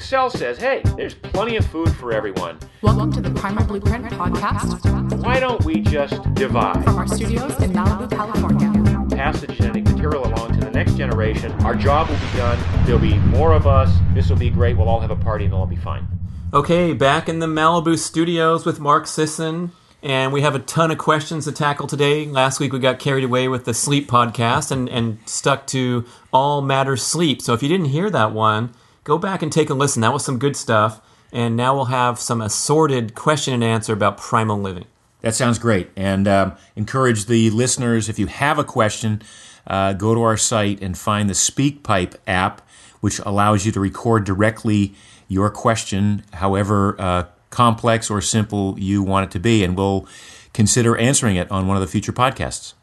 The cell says, hey, there's plenty of food for everyone. Welcome to the Primal Blueprint podcast Why don't we just divide? from our studios in Malibu, California. Pass the genetic material along to the next generation. Our job will be done. There'll be more of us. This will be great. We'll all have a party and it'll all be fine. Okay, back in the Malibu studios with Mark Sisson, and we have a ton of questions to tackle today. Last week we got carried away with the sleep podcast and, and stuck to all matters sleep. So if you didn't hear that one, go back and take a listen. That was some good stuff. And now we'll have some assorted question and answer about primal living. That sounds great. And um, encourage the listeners, if you have a question, uh, go to our site and find the SpeakPipe app, which allows you to record directly your question, however uh, complex or simple you want it to be. And we'll consider answering it on one of the future podcasts.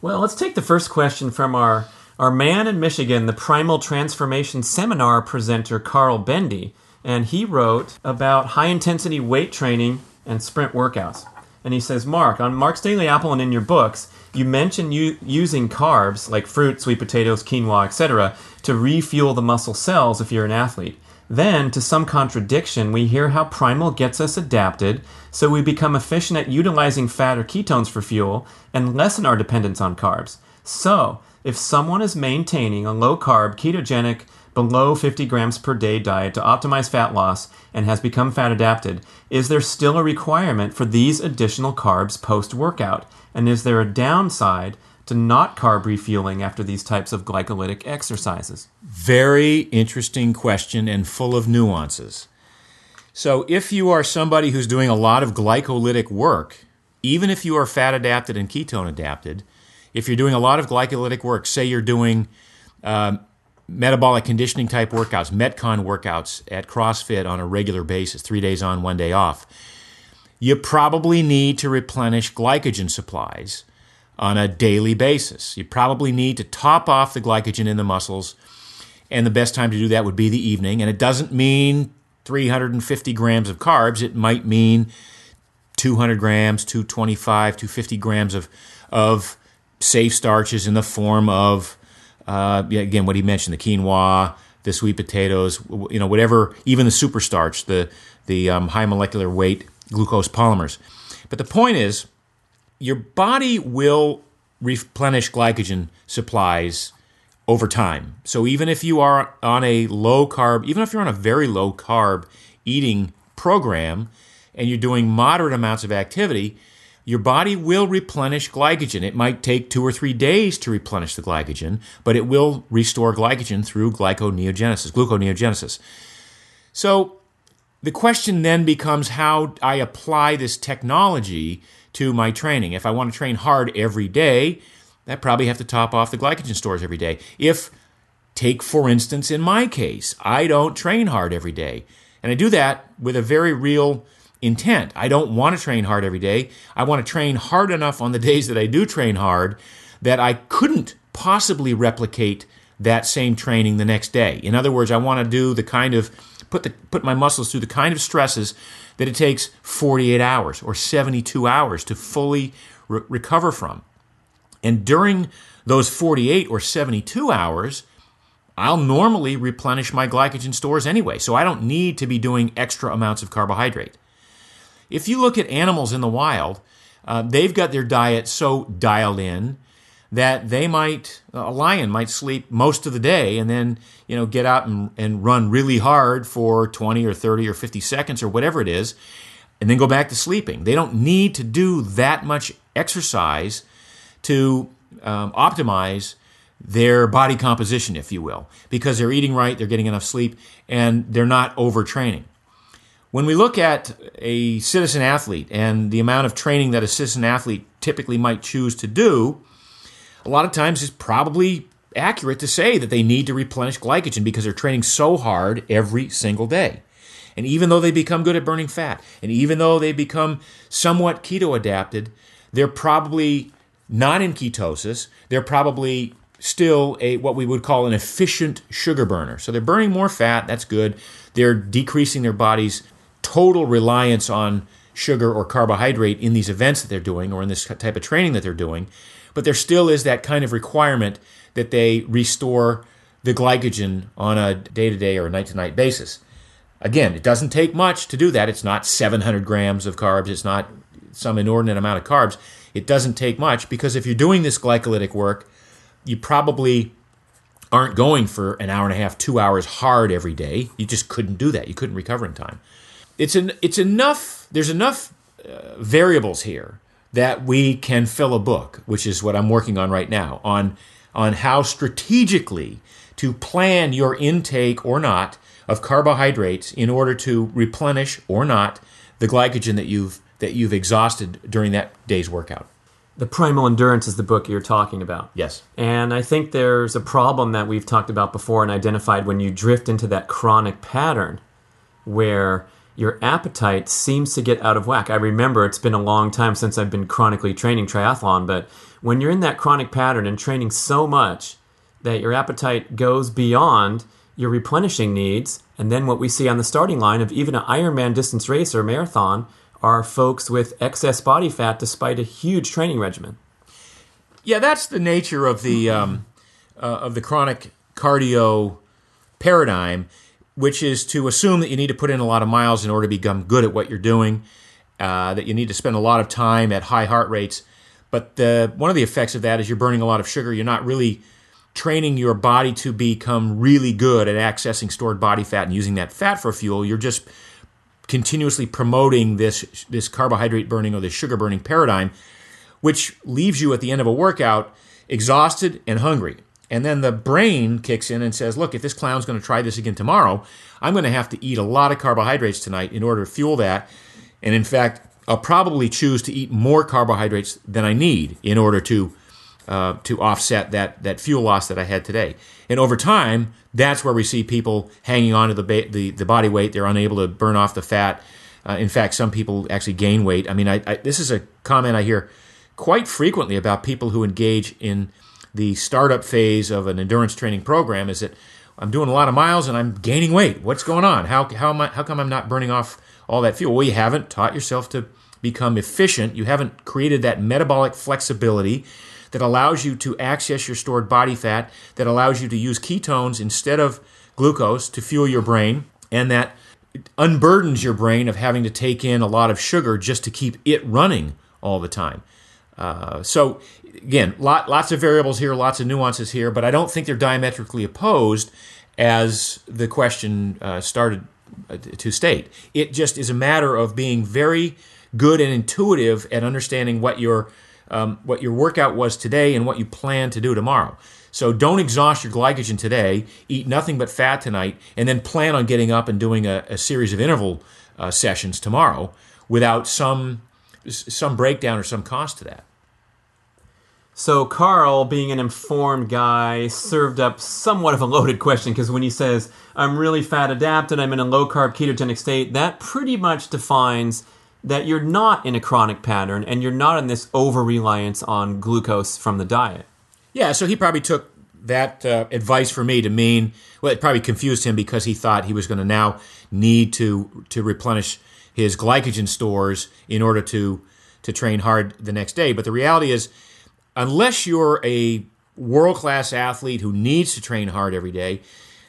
Well, let's take the first question from our, our man in Michigan, the Primal Transformation Seminar presenter, Karl Bendy. And he wrote about high intensity weight training and sprint workouts. And he says, Mark, on Mark's Daily Apple and in your books, you mention using carbs like fruit, sweet potatoes, quinoa, etc., to refuel the muscle cells if you're an athlete. Then, to some contradiction, we hear how primal gets us adapted so we become efficient at utilizing fat or ketones for fuel and lessen our dependence on carbs. So, if someone is maintaining a low carb, ketogenic, below 50 grams per day diet to optimize fat loss and has become fat adapted, is there still a requirement for these additional carbs post workout? And is there a downside to not carb refueling after these types of glycolytic exercises? Very interesting question and full of nuances. So, if you are somebody who's doing a lot of glycolytic work, even if you are fat adapted and ketone adapted, if you're doing a lot of glycolytic work, say you're doing um, metabolic conditioning type workouts, Metcon workouts at CrossFit on a regular basis, three days on, one day off, you probably need to replenish glycogen supplies on a daily basis. You probably need to top off the glycogen in the muscles, and the best time to do that would be the evening. And it doesn't mean 350 grams of carbs, it might mean 200 grams, 225, 250 grams of, of safe starches in the form of, uh, again, what he mentioned, the quinoa, the sweet potatoes, you know, whatever, even the super starch, the, the um, high molecular weight glucose polymers. But the point is, your body will replenish glycogen supplies over time. So even if you are on a low carb, even if you're on a very low carb eating program and you're doing moderate amounts of activity, your body will replenish glycogen. It might take two or three days to replenish the glycogen, but it will restore glycogen through glyconeogenesis, gluconeogenesis. So the question then becomes how I apply this technology to my training. If I want to train hard every day, I probably have to top off the glycogen stores every day. If, take for instance, in my case, I don't train hard every day, and I do that with a very real intent. I don't want to train hard every day. I want to train hard enough on the days that I do train hard that I couldn't possibly replicate that same training the next day. In other words, I want to do the kind of put the put my muscles through the kind of stresses that it takes 48 hours or 72 hours to fully re- recover from. And during those 48 or 72 hours, I'll normally replenish my glycogen stores anyway, so I don't need to be doing extra amounts of carbohydrate. If you look at animals in the wild, uh, they've got their diet so dialed in that they might a lion might sleep most of the day and then you know get out and, and run really hard for 20 or 30 or 50 seconds or whatever it is and then go back to sleeping. They don't need to do that much exercise to um, optimize their body composition if you will because they're eating right they're getting enough sleep and they're not overtraining when we look at a citizen athlete and the amount of training that a citizen athlete typically might choose to do a lot of times it's probably accurate to say that they need to replenish glycogen because they're training so hard every single day. And even though they become good at burning fat, and even though they become somewhat keto adapted, they're probably not in ketosis. They're probably still a what we would call an efficient sugar burner. So they're burning more fat, that's good. They're decreasing their body's total reliance on sugar or carbohydrate in these events that they're doing or in this type of training that they're doing but there still is that kind of requirement that they restore the glycogen on a day to day or night to night basis. Again, it doesn't take much to do that. It's not 700 grams of carbs, it's not some inordinate amount of carbs. It doesn't take much because if you're doing this glycolytic work, you probably aren't going for an hour and a half, two hours hard every day. You just couldn't do that. You couldn't recover in time. It's an, it's enough. There's enough uh, variables here that we can fill a book, which is what I'm working on right now on on how strategically to plan your intake or not of carbohydrates in order to replenish or not the glycogen that you've that you've exhausted during that day's workout. The Primal Endurance is the book you're talking about. Yes. And I think there's a problem that we've talked about before and identified when you drift into that chronic pattern where your appetite seems to get out of whack. I remember it's been a long time since I've been chronically training triathlon, but when you're in that chronic pattern and training so much that your appetite goes beyond your replenishing needs, and then what we see on the starting line of even an Ironman distance race or marathon are folks with excess body fat despite a huge training regimen. Yeah, that's the nature of the um, uh, of the chronic cardio paradigm, which is to assume that you need to put in a lot of miles in order to become good at what you're doing, uh, that you need to spend a lot of time at high heart rates. But the, one of the effects of that is you're burning a lot of sugar. You're not really training your body to become really good at accessing stored body fat and using that fat for fuel. You're just continuously promoting this this carbohydrate burning or this sugar burning paradigm, which leaves you at the end of a workout exhausted and hungry. And then the brain kicks in and says, "Look, if this clown's going to try this again tomorrow, I'm going to have to eat a lot of carbohydrates tonight in order to fuel that." And in fact, I'll probably choose to eat more carbohydrates than I need in order to uh, to offset that that fuel loss that I had today. And over time, that's where we see people hanging on to the ba- the, the body weight. They're unable to burn off the fat. Uh, in fact, some people actually gain weight. I mean, I, I, this is a comment I hear quite frequently about people who engage in the startup phase of an endurance training program. Is that I'm doing a lot of miles and I'm gaining weight. What's going on? How how am I, how come I'm not burning off all that fuel? Well, you haven't taught yourself to become efficient. You haven't created that metabolic flexibility that allows you to access your stored body fat, that allows you to use ketones instead of glucose to fuel your brain, and that unburdens your brain of having to take in a lot of sugar just to keep it running all the time. Uh, so, again, lot, lots of variables here, lots of nuances here, but I don't think they're diametrically opposed as the question uh, started uh, to state. It just is a matter of being very good and intuitive at understanding what your um, what your workout was today and what you plan to do tomorrow. So don't exhaust your glycogen today. Eat nothing but fat tonight, and then plan on getting up and doing a, a series of interval uh, sessions tomorrow without some some breakdown or some cost to that. So Karl, being an informed guy, served up somewhat of a loaded question because when he says, "I'm really fat adapted, I'm in a low carb ketogenic state," that pretty much defines that you're not in a chronic pattern and you're not in this over reliance on glucose from the diet. Yeah, so he probably took that uh, advice for me to mean well, it probably confused him because he thought he was going to now need to to replenish his glycogen stores in order to to train hard the next day. But the reality is, unless you're a world class athlete who needs to train hard every day,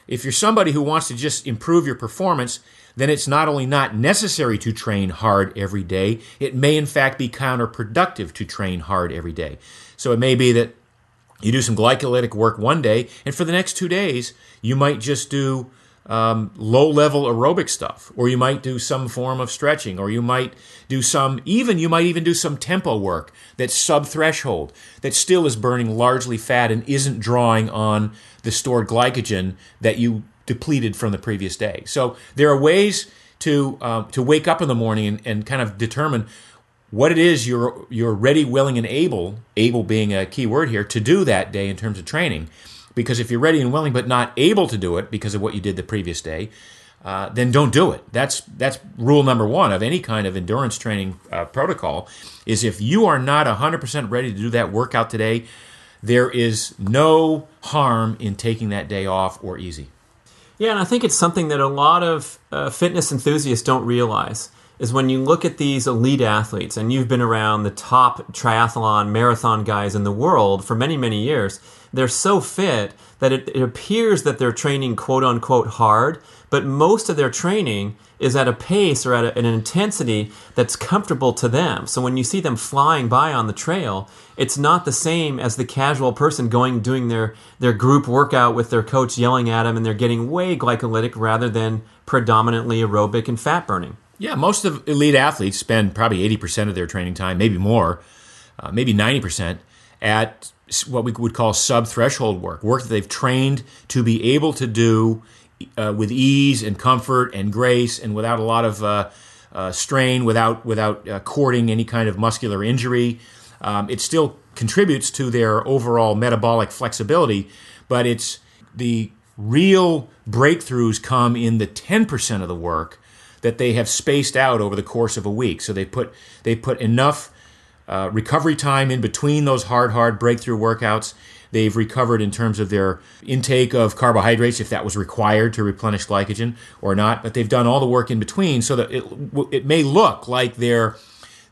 if you're somebody who wants to just improve your performance, then it's not only not necessary to train hard every day, it may in fact be counterproductive to train hard every day. So it may be that you do some glycolytic work one day, and for the next two days, you might just do um, low level aerobic stuff, or you might do some form of stretching, or you might do some, even you might even do some tempo work that's sub threshold, that still is burning largely fat and isn't drawing on the stored glycogen that you depleted from the previous day. So there are ways to um, to wake up in the morning and, and kind of determine what it is you're you're ready, willing, and able, able being a key word here, to do that day in terms of training. Because if you're ready and willing but not able to do it because of what you did the previous day, uh, then don't do it. That's that's rule number one of any kind of endurance training uh, protocol. Is if you are not 100% ready to do that workout today, there is no harm in taking that day off or easy. Yeah, and I think it's something that a lot of uh, fitness enthusiasts don't realize. is when you look at these elite athletes, and you've been around the top triathlon marathon guys in the world for many, many years, they're so fit that it, it appears that they're training quote unquote hard, but most of their training is at a pace or at a, an intensity that's comfortable to them. So when you see them flying by on the trail, it's not the same as the casual person going doing their their group workout with their coach yelling at them and they're getting way glycolytic rather than predominantly aerobic and fat burning. Yeah, most of elite athletes spend probably 80% of their training time, maybe more, uh, maybe 90%, at what we would call sub threshold work, work that they've trained to be able to do uh, with ease and comfort and grace and without a lot of uh, uh, strain, without, without uh, courting any kind of muscular injury. Um, it still contributes to their overall metabolic flexibility, but it's the real breakthroughs come in the 10% of the work that they have spaced out over the course of a week. So they put they put enough uh, recovery time in between those hard, hard breakthrough workouts. They've recovered in terms of their intake of carbohydrates, if that was required to replenish glycogen or not. But they've done all the work in between, so that it it may look like they're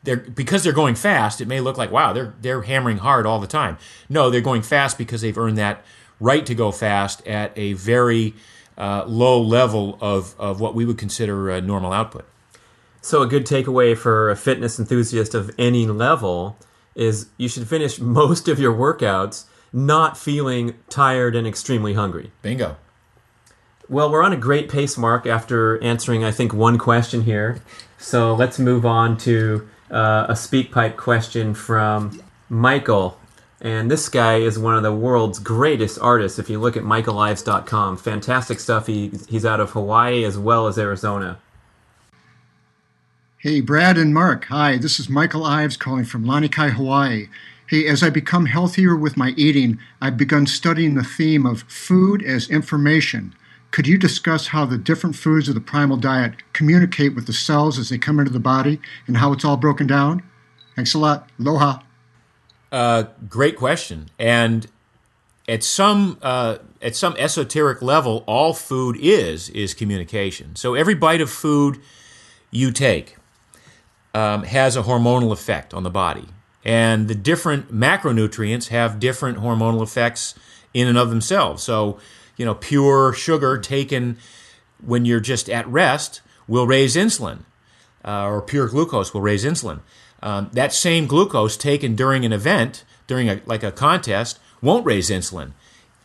they're because they're going fast. It may look like wow, they're they're hammering hard all the time. No, they're going fast because they've earned that right to go fast at a very uh, low level of, of what we would consider normal output. So, a good takeaway for a fitness enthusiast of any level is you should finish most of your workouts not feeling tired and extremely hungry. Bingo. Well, we're on a great pace mark after answering, I think, one question here. So let's move on to uh, a SpeakPipe question from Michael. And this guy is one of the world's greatest artists. If you look at michaelives.com, fantastic stuff. He, he's out of Hawaii as well as Arizona. Hey, Brad and Mark. Hi, this is Michael Ives calling from Lanikai, Hawaii. Hey, as I become healthier with my eating, I've begun studying the theme of food as information. Could you discuss how the different foods of the primal diet communicate with the cells as they come into the body and how it's all broken down? Thanks a lot. Aloha. Uh, great question. And at some uh, at some esoteric level, all food is is communication. So every bite of food you take um, has a hormonal effect on the body, and the different macronutrients have different hormonal effects in and of themselves. So you know, pure sugar taken when you're just at rest will raise insulin, uh, or pure glucose will raise insulin. Um, that same glucose taken during an event, during a, like a contest, won't raise insulin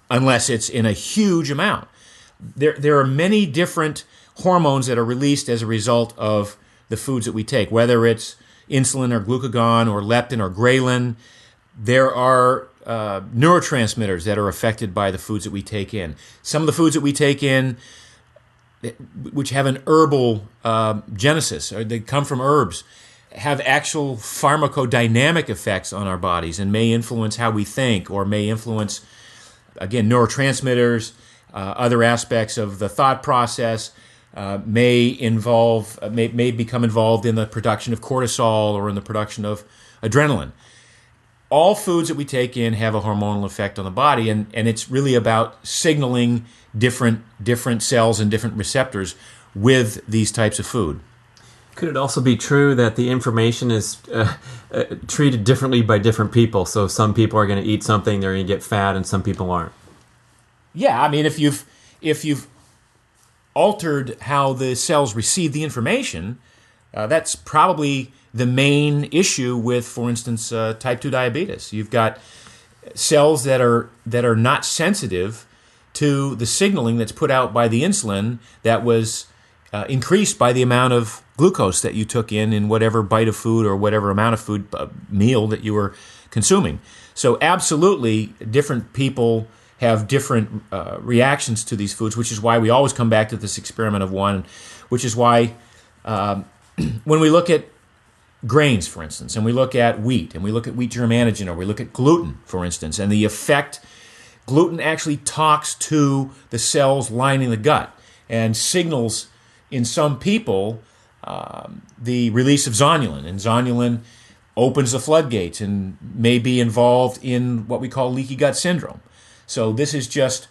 unless it's in a huge amount. There, there are many different hormones that are released as a result of the foods that we take, whether it's insulin or glucagon or leptin or ghrelin. There are uh, neurotransmitters that are affected by the foods that we take in. Some of the foods that we take in, which have an herbal uh, genesis, or they come from herbs, have actual pharmacodynamic effects on our bodies and may influence how we think or may influence, again, neurotransmitters, uh, other aspects of the thought process. Uh, may involve uh, may, may become involved in the production of cortisol or in the production of adrenaline all foods that we take in have a hormonal effect on the body and, and it's really about signaling different different cells and different receptors with these types of food could it also be true that the information is uh, uh, treated differently by different people? So some people are going to eat something, they're going to get fat, and some people aren't. Yeah, I mean, if you've if you've altered how the cells receive the information, uh, that's probably the main issue with, for instance, uh, type two diabetes. You've got cells that are that are not sensitive to the signaling that's put out by the insulin that was uh, increased by the amount of glucose that you took in in whatever bite of food or whatever amount of food uh, meal that you were consuming. So, absolutely, different people have different uh, reactions to these foods, which is why we always come back to this experiment of one, which is why um, when we look at grains, for instance, and we look at wheat, and we look at wheat germ antigen, or we look at gluten, for instance, and the effect gluten actually talks to the cells lining the gut and signals in some people um, the release of zonulin. And zonulin opens the floodgates and may be involved in what we call leaky gut syndrome. So this is just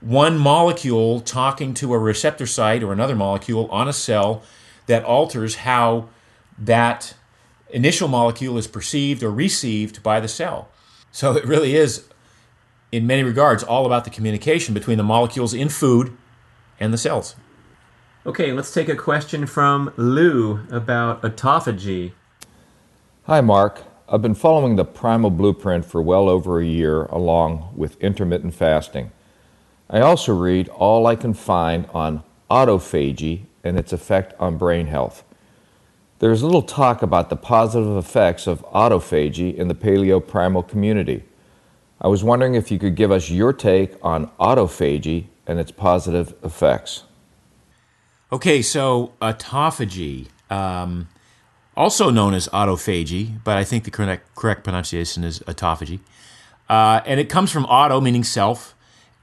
one molecule talking to a receptor site or another molecule on a cell that alters how that initial molecule is perceived or received by the cell. So it really is, in many regards, all about the communication between the molecules in food and the cells. Okay, let's take a question from Lou about autophagy. Hi, Mark. I've been following the Primal Blueprint for well over a year along with intermittent fasting. I also read all I can find on autophagy and its effect on brain health. There is little talk about the positive effects of autophagy in the paleo primal community. I was wondering if you could give us your take on autophagy and its positive effects. Okay, so autophagy, um, also known as autophagy, but I think the correct, correct pronunciation is autophagy. Uh, and it comes from auto, meaning self,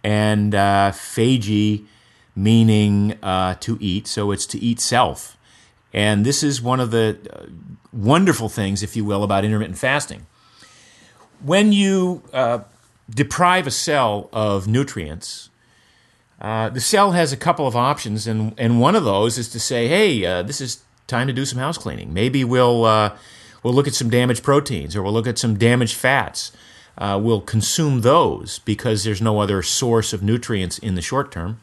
and uh, phagy, meaning uh, to eat. So it's to eat self. And this is one of the uh, wonderful things, if you will, about intermittent fasting. When you uh, deprive a cell of nutrients, uh, the cell has a couple of options, and, and one of those is to say, hey, this is time to do some house cleaning. Maybe we'll, uh, we'll look at some damaged proteins or we'll look at some damaged fats. Uh, we'll consume those because there's no other source of nutrients in the short term.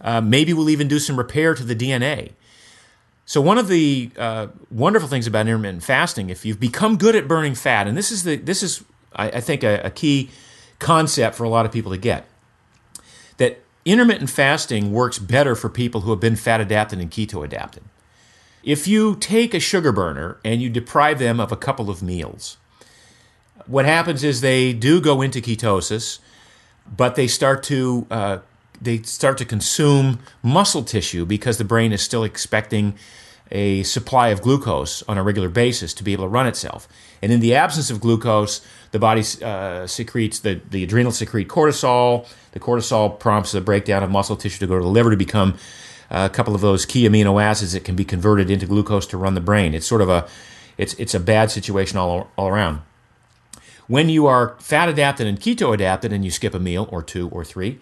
Uh, maybe we'll even do some repair to the DNA. So one of the uh, wonderful things about intermittent fasting, if you've become good at burning fat, and this is the this is I, I think a, a key concept for a lot of people to get, that intermittent fasting works better for people who have been fat adapted and keto adapted. If you take a sugar burner and you deprive them of a couple of meals, what happens is they do go into ketosis, but they start to uh, they start to consume muscle tissue because the brain is still expecting a supply of glucose on a regular basis to be able to run itself. And in the absence of glucose, the body uh, secretes the, the adrenals secrete cortisol. The cortisol prompts the breakdown of muscle tissue to go to the liver to become a couple of those key amino acids that can be converted into glucose to run the brain. It's sort of a it's it's a bad situation all, all around. When you are fat adapted and keto adapted and you skip a meal or two or three,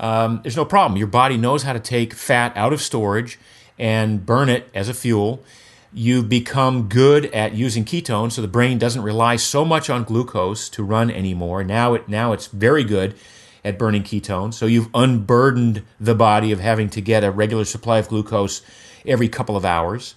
um, there's no problem. Your body knows how to take fat out of storage and burn it as a fuel. You become good at using ketones, so the brain doesn't rely so much on glucose to run anymore. Now it now it's very good at burning ketones. So you've unburdened the body of having to get a regular supply of glucose every couple of hours.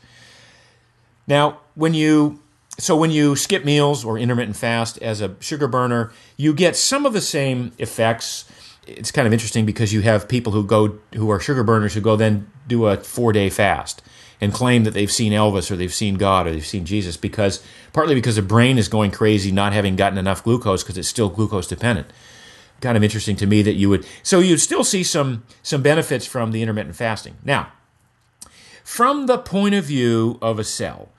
Now, when you so when you skip meals or intermittent fast as a sugar burner, you get some of the same effects it's kind of interesting because you have people who go who are sugar burners who go then do a four day fast and claim that they've seen Elvis or they've seen God or they've seen Jesus because partly because the brain is going crazy not having gotten enough glucose because it's still glucose dependent. Kind of interesting to me that you would so you'd still see some some benefits from the intermittent fasting. Now, from the point of view of a cell,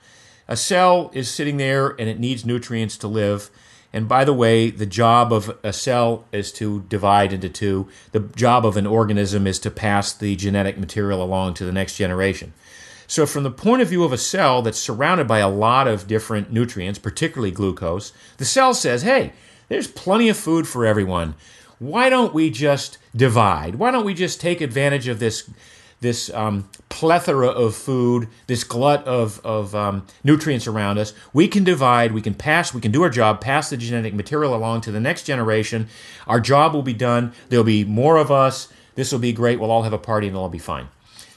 a cell is sitting there and it needs nutrients to live. And by the way, the job of a cell is to divide into two. The job of an organism is to pass the genetic material along to the next generation. So, from the point of view of a cell that's surrounded by a lot of different nutrients, particularly glucose, the cell says, hey, there's plenty of food for everyone. Why don't we just divide? Why don't we just take advantage of this this um, plethora of food, this glut of, of um, nutrients around us. We can divide, we can pass, we can do our job, pass the genetic material along to the next generation. Our job will be done. There'll be more of us. This will be great. We'll all have a party and it'll all be fine.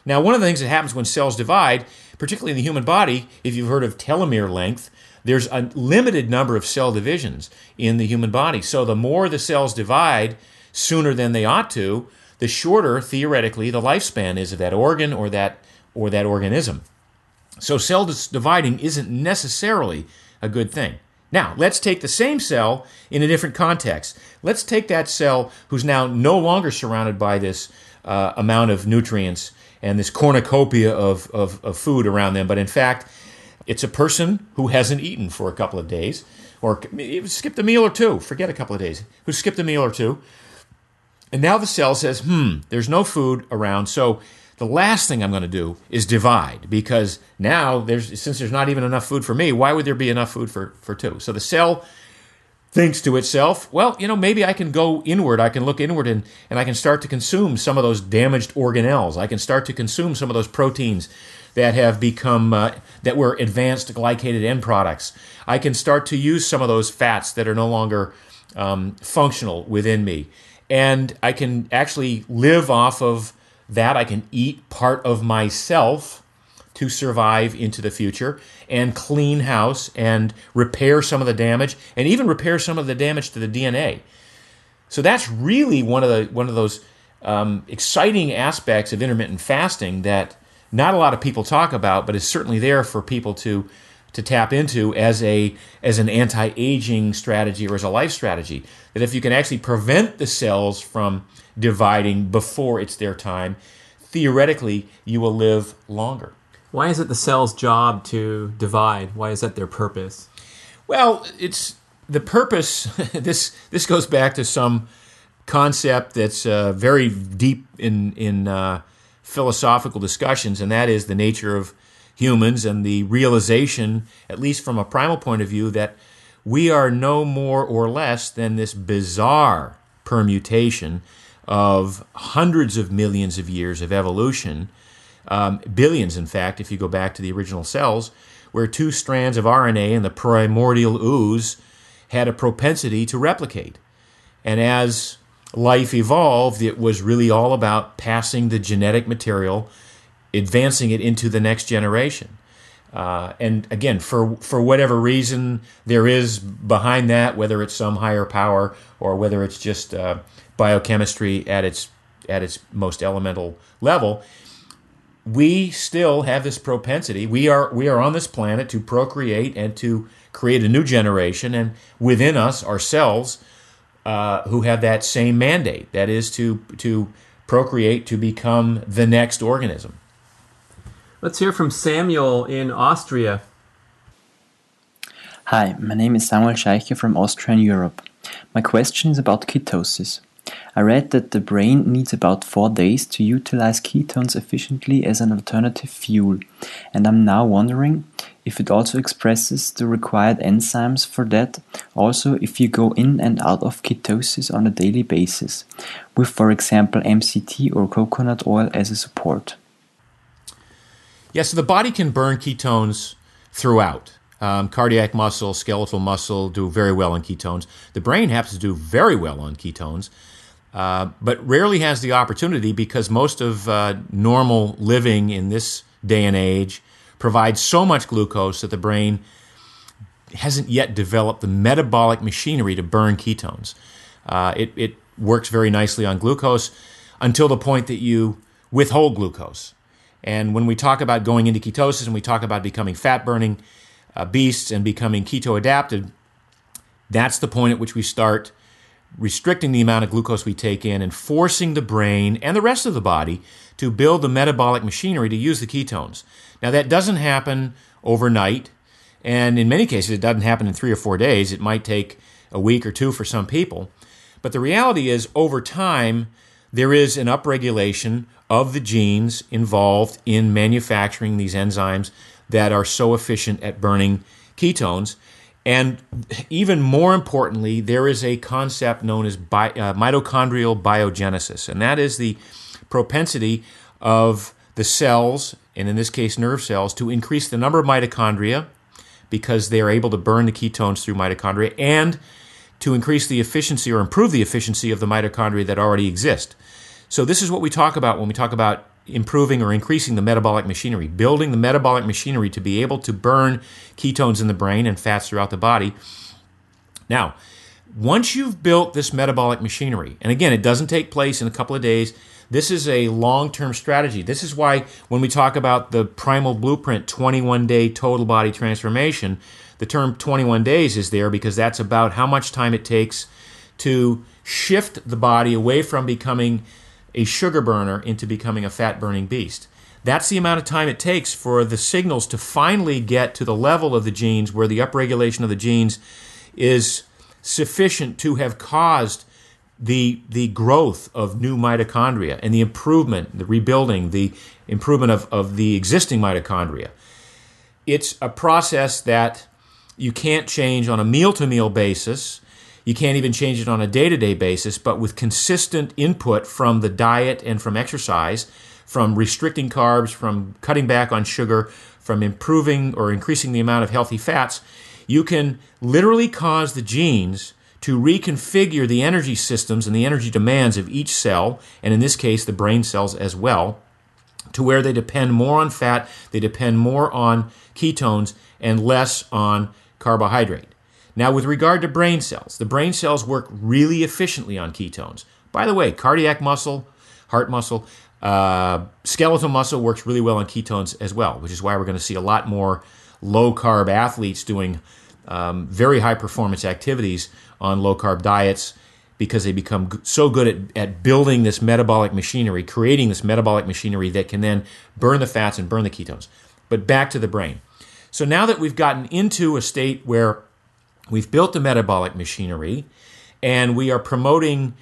Now, one of the things that happens when cells divide, particularly in the human body, if you've heard of telomere length, there's a limited number of cell divisions in the human body. So the more the cells divide sooner than they ought to, the shorter theoretically the lifespan is of that organ or that or that organism. So cell dividing isn't necessarily a good thing. Now, let's take the same cell in a different context. Let's take that cell who's now no longer surrounded by this uh, amount of nutrients and this cornucopia of, of, of food around them, but in fact, it's a person who hasn't eaten for a couple of days, or skipped a meal or two, forget a couple of days, who skipped a meal or two, and now the cell says, hmm, there's no food around. So the last thing I'm going to do is divide because now there's since there's not even enough food for me, why would there be enough food for, for two? So the cell thinks to itself, well, you know, maybe I can go inward, I can look inward and, and I can start to consume some of those damaged organelles. I can start to consume some of those proteins that have become uh, that were advanced glycated end products. I can start to use some of those fats that are no longer um, functional within me, and I can actually live off of that. I can eat part of myself to survive into the future and clean house and repair some of the damage and even repair some of the damage to the DNA. So that's really one of the one of those um, exciting aspects of intermittent fasting that not a lot of people talk about, but is certainly there for people to to tap into as a as an anti-aging strategy or as a life strategy. That if you can actually prevent the cells from dividing before it's their time, theoretically you will live longer. Why is it the cell's job to divide? Why is that their purpose? Well, it's the purpose. this this goes back to some concept that's uh, very deep in in uh, philosophical discussions, and that is the nature of humans and the realization, at least from a primal point of view, that we are no more or less than this bizarre permutation of hundreds of millions of years of evolution, um, billions, in fact, if you go back to the original cells, where two strands of RNA in the primordial ooze had a propensity to replicate. And as life evolved, it was really all about passing the genetic material, advancing it into the next generation. Uh, and again, for for whatever reason there is behind that, whether it's some higher power or whether it's just uh, biochemistry at its at its most elemental level, we still have this propensity. We are we are on this planet to procreate and to create a new generation, and within us ourselves uh, who have that same mandate. That is to to procreate to become the next organism. Let's hear from Samuel in Austria. Hi, my name is Samuel Scheiche from Austria and Europe. My question is about ketosis. I read that the brain needs about four days to utilize ketones efficiently as an alternative fuel, and I'm now wondering if it also expresses the required enzymes for that, also if you go in and out of ketosis on a daily basis, with for example MCT or coconut oil as a support. Yeah, so the body can burn ketones throughout. Um, cardiac muscle, skeletal muscle do very well on ketones. The brain happens to do very well on ketones, uh, but rarely has the opportunity because most of uh, normal living in this day and age provides so much glucose that the brain hasn't yet developed the metabolic machinery to burn ketones. Uh, it, it works very nicely on glucose until the point that you withhold glucose. And when we talk about going into ketosis and we talk about becoming fat burning uh, beasts and becoming keto adapted, that's the point at which we start restricting the amount of glucose we take in and forcing the brain and the rest of the body to build the metabolic machinery to use the ketones. Now, that doesn't happen overnight, and in many cases, it doesn't happen in three or four days. It might take a week or two for some people. But the reality is, over time, there is an upregulation of the genes involved in manufacturing these enzymes that are so efficient at burning ketones. And even more importantly, there is a concept known as bi- uh, mitochondrial biogenesis, and that is the propensity of the cells, and in this case nerve cells, to increase the number of mitochondria because they are able to burn the ketones through mitochondria and to increase the efficiency or improve the efficiency of the mitochondria that already exist. So, this is what we talk about when we talk about improving or increasing the metabolic machinery, building the metabolic machinery to be able to burn ketones in the brain and fats throughout the body. Now, once you've built this metabolic machinery, and again, it doesn't take place in a couple of days, this is a long term strategy. This is why when we talk about the primal blueprint 21 day total body transformation, the term 21 days is there because that's about how much time it takes to shift the body away from becoming a sugar burner into becoming a fat burning beast. That's the amount of time it takes for the signals to finally get to the level of the genes where the upregulation of the genes is sufficient to have caused the, the growth of new mitochondria and the improvement, the rebuilding, the improvement of, of the existing mitochondria. It's a process that you can't change on a meal to meal basis you can't even change it on a day to day basis, but with consistent input from the diet and from exercise from restricting carbs, from cutting back on sugar, from improving or increasing the amount of healthy fats, you can literally cause the genes to reconfigure the energy systems and the energy demands of each cell, and in this case, the brain cells as well, to where they depend more on fat, they depend more on ketones, and less on carbohydrate. Now, with regard to brain cells, the brain cells work really efficiently on ketones. By the way, cardiac muscle, heart muscle, uh, skeletal muscle works really well on ketones as well, which is why we're going to see a lot more low carb athletes doing um, very high performance activities on low carb diets because they become so good at, at building this metabolic machinery, creating this metabolic machinery that can then burn the fats and burn the ketones. But back to the brain. So now that we've gotten into a state where we've built the metabolic machinery and we are promoting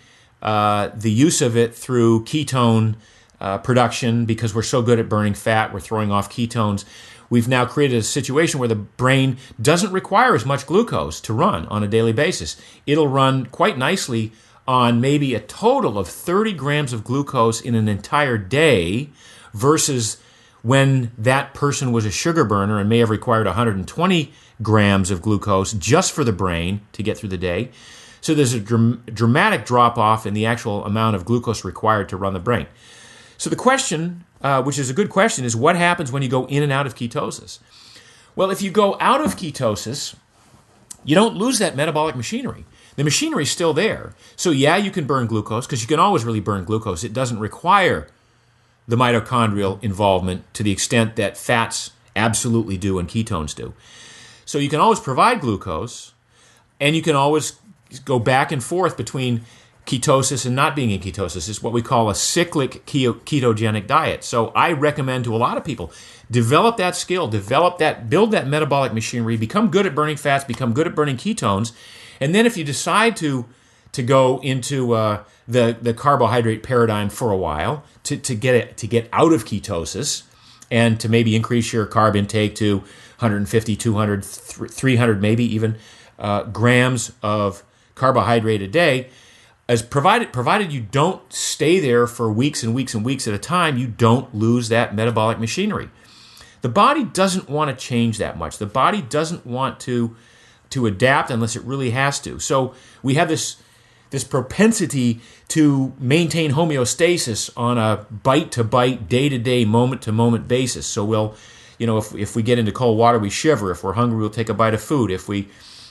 uh, the use of it through ketone uh, production because we're so good at burning fat, we're throwing off ketones. We've now created a situation where the brain doesn't require as much glucose to run on a daily basis. It'll run quite nicely on maybe a total of 30 grams of glucose in an entire day versus when that person was a sugar burner and may have required 120 grams of glucose just for the brain to get through the day. So there's a dram- dramatic drop off in the actual amount of glucose required to run the brain. So the question, uh, which is a good question, is what happens when you go in and out of ketosis? Well, if you go out of ketosis, you don't lose that metabolic machinery. The machinery is still there. So, yeah, you can burn glucose because you can always really burn glucose. It doesn't require the mitochondrial involvement to the extent that fats absolutely do and ketones do. So, you can always provide glucose and you can always go back and forth between ketosis and not being in ketosis. It's what we call a cyclic ketogenic diet. So I recommend to a lot of people develop that skill, develop that, build that metabolic machinery, become good at burning fats, become good at burning ketones, and then if you decide to to go into uh, the the carbohydrate paradigm for a while to, to get it to get out of ketosis and to maybe increase your carb intake to 150, 200, 300, maybe even uh, grams of carbohydrate a day. As provided provided you don't stay there for weeks and weeks and weeks at a time you don't lose that metabolic machinery. The body doesn't want to change that much. The body doesn't want to to adapt unless it really has to. So we have this this propensity to maintain homeostasis on a bite to bite day to day moment to moment basis. So we'll you know if, if we get into cold water we shiver. If we're hungry we'll take a bite of food. If we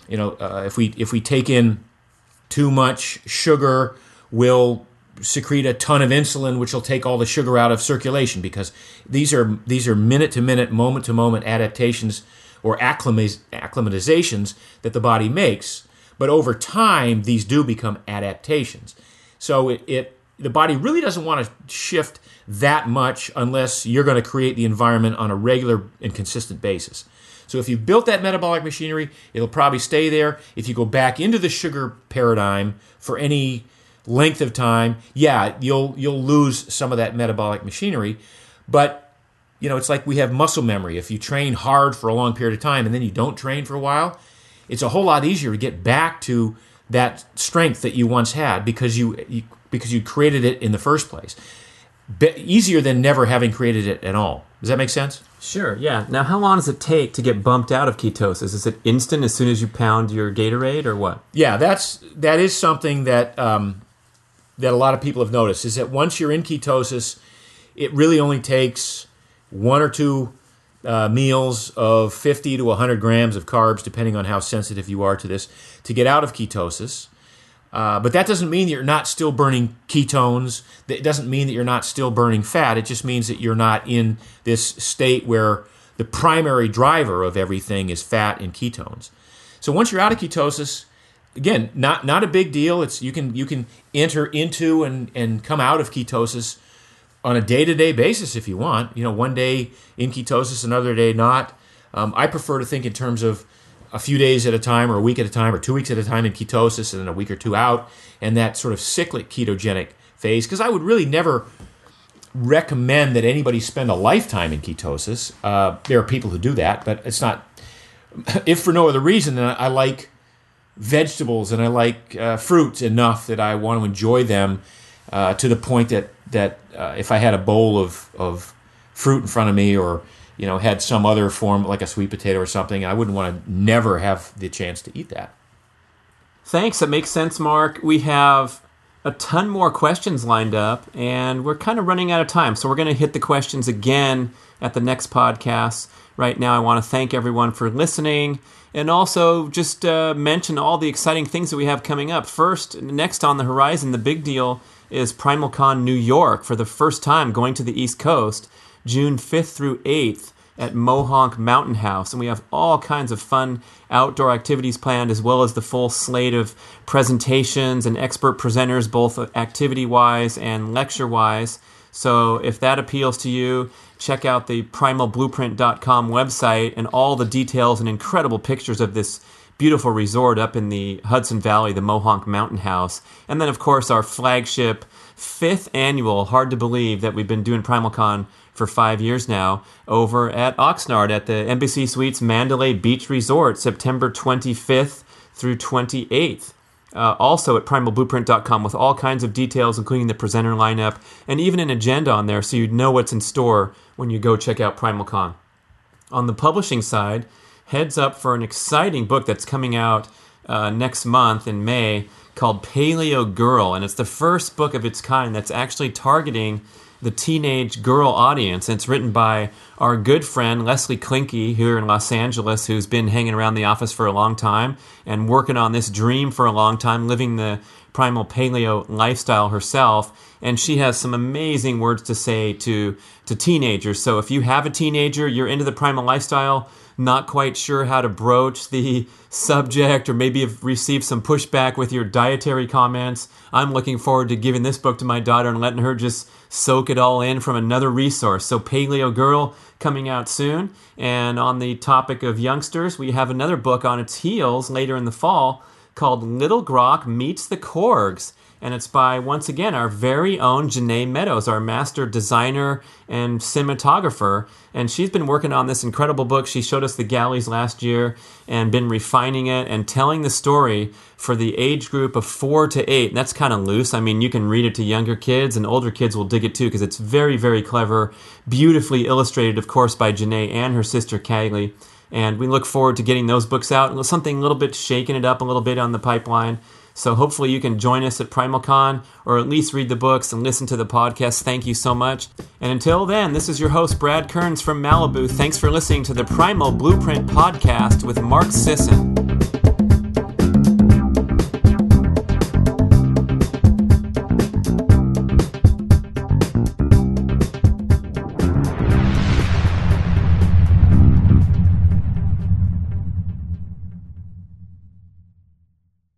you know uh, if we if we take in too much sugar we'll secrete a ton of insulin which will take all the sugar out of circulation because these are these are minute to minute moment to moment adaptations or acclimatizations that the body makes. But over time these do become adaptations. So it, it the body really doesn't want to shift that much unless you're going to create the environment on a regular and consistent basis so if you've built that metabolic machinery, it'll probably stay there. If you go back into the sugar paradigm for any length of time, yeah, you'll you'll lose some of that metabolic machinery. But you know, it's like we have muscle memory. If you train hard for a long period of time and then you don't train for a while, it's a whole lot easier to get back to that strength that you once had because you, you because you created it in the first place. Be- easier than never having created it at all. Does that make sense? Sure, yeah. Now, how long does it take to get bumped out of ketosis? Is it instant as soon as you pound your Gatorade, or what? Yeah, that's that is something that um, that a lot of people have noticed. Is that once you're in ketosis, it really only takes one or two uh, meals of 50 to 100 grams of carbs, depending on how sensitive you are to this, to get out of ketosis. Uh, but that doesn't mean that you're not still burning ketones. It doesn't mean that you're not still burning fat. It just means that you're not in this state where the primary driver of everything is fat and ketones. So once you're out of ketosis, again, not not a big deal. It's you can you can enter into and and come out of ketosis on a day to day basis if you want. You know, one day in ketosis, another day not. Um, I prefer to think in terms of a few days at a time, or a week at a time, or two weeks at a time in ketosis, and then a week or two out, and that sort of cyclic ketogenic phase. Because I would really never recommend that anybody spend a lifetime in ketosis. Uh, there are people who do that, but it's not. If for no other reason, then I like vegetables and I like uh, fruits enough that I want to enjoy them uh, to the point that that uh, if I had a bowl of of fruit in front of me or you know had some other form like a sweet potato or something, I wouldn't want to never have the chance to eat that. Thanks. That makes sense, Mark. We have a ton more questions lined up, and we're kind of running out of time. So we're going to hit the questions again at the next podcast. Right now, I want to thank everyone for listening and also just uh, mention all the exciting things that we have coming up. First, next on the horizon, the big deal is PrimalCon New York for the first time going to the East Coast, June 5th through 8th at Mohonk Mountain House. And we have all kinds of fun outdoor activities planned, as well as the full slate of presentations and expert presenters, both activity wise and lecture wise. So if that appeals to you, check out the primalblueprint.com website and all the details and incredible pictures of this beautiful resort up in the Hudson Valley, the Mohonk Mountain House. And then, of course, our flagship fifth annual, hard to believe that we've been doing PrimalCon for five years now, over at Oxnard at the Embassy Suites Mandalay Beach Resort, September 25th through 28th. Uh, also at primalblueprint.com with all kinds of details, including the presenter lineup and even an agenda on there so you know what's in store when you go check out PrimalCon. On the publishing side, heads up for an exciting book that's coming out uh, next month in May called Paleo Girl, and it's the first book of its kind that's actually targeting the teenage girl audience. It's written by our good friend Leslie Klenke here in Los Angeles, who's been hanging around the office for a long time and working on this dream for a long time, living the primal paleo lifestyle herself. And she has some amazing words to say to, to teenagers. So if you have a teenager, you're into the primal lifestyle, not quite sure how to broach the subject, or maybe have received some pushback with your dietary comments, I'm looking forward to giving this book to my daughter and letting her just soak it all in from another resource. So, Paleo Girl coming out soon. And on the topic of youngsters, we have another book on its heels later in the fall called Little Grok Meets the Korgs and it's by once again our very own Janae Meadows, our master designer and cinematographer. And she's been working on this incredible book. She showed us the galleys last year and been refining it and telling the story for the age group of four to eight. And that's kind of loose. I mean, you can read it to younger kids, and older kids will dig it too because it's very, very clever, beautifully illustrated, of course, by Janae and her sister Kaylee. And we look forward to getting those books out. Something a little bit shaking it up a little bit on the pipeline. So hopefully you can join us at PrimalCon or at least read the books and listen to the podcast. Thank you so much. And until then, this is your host, Brad Kearns from Malibu. Thanks for listening to the Primal Blueprint podcast with Mark Sisson.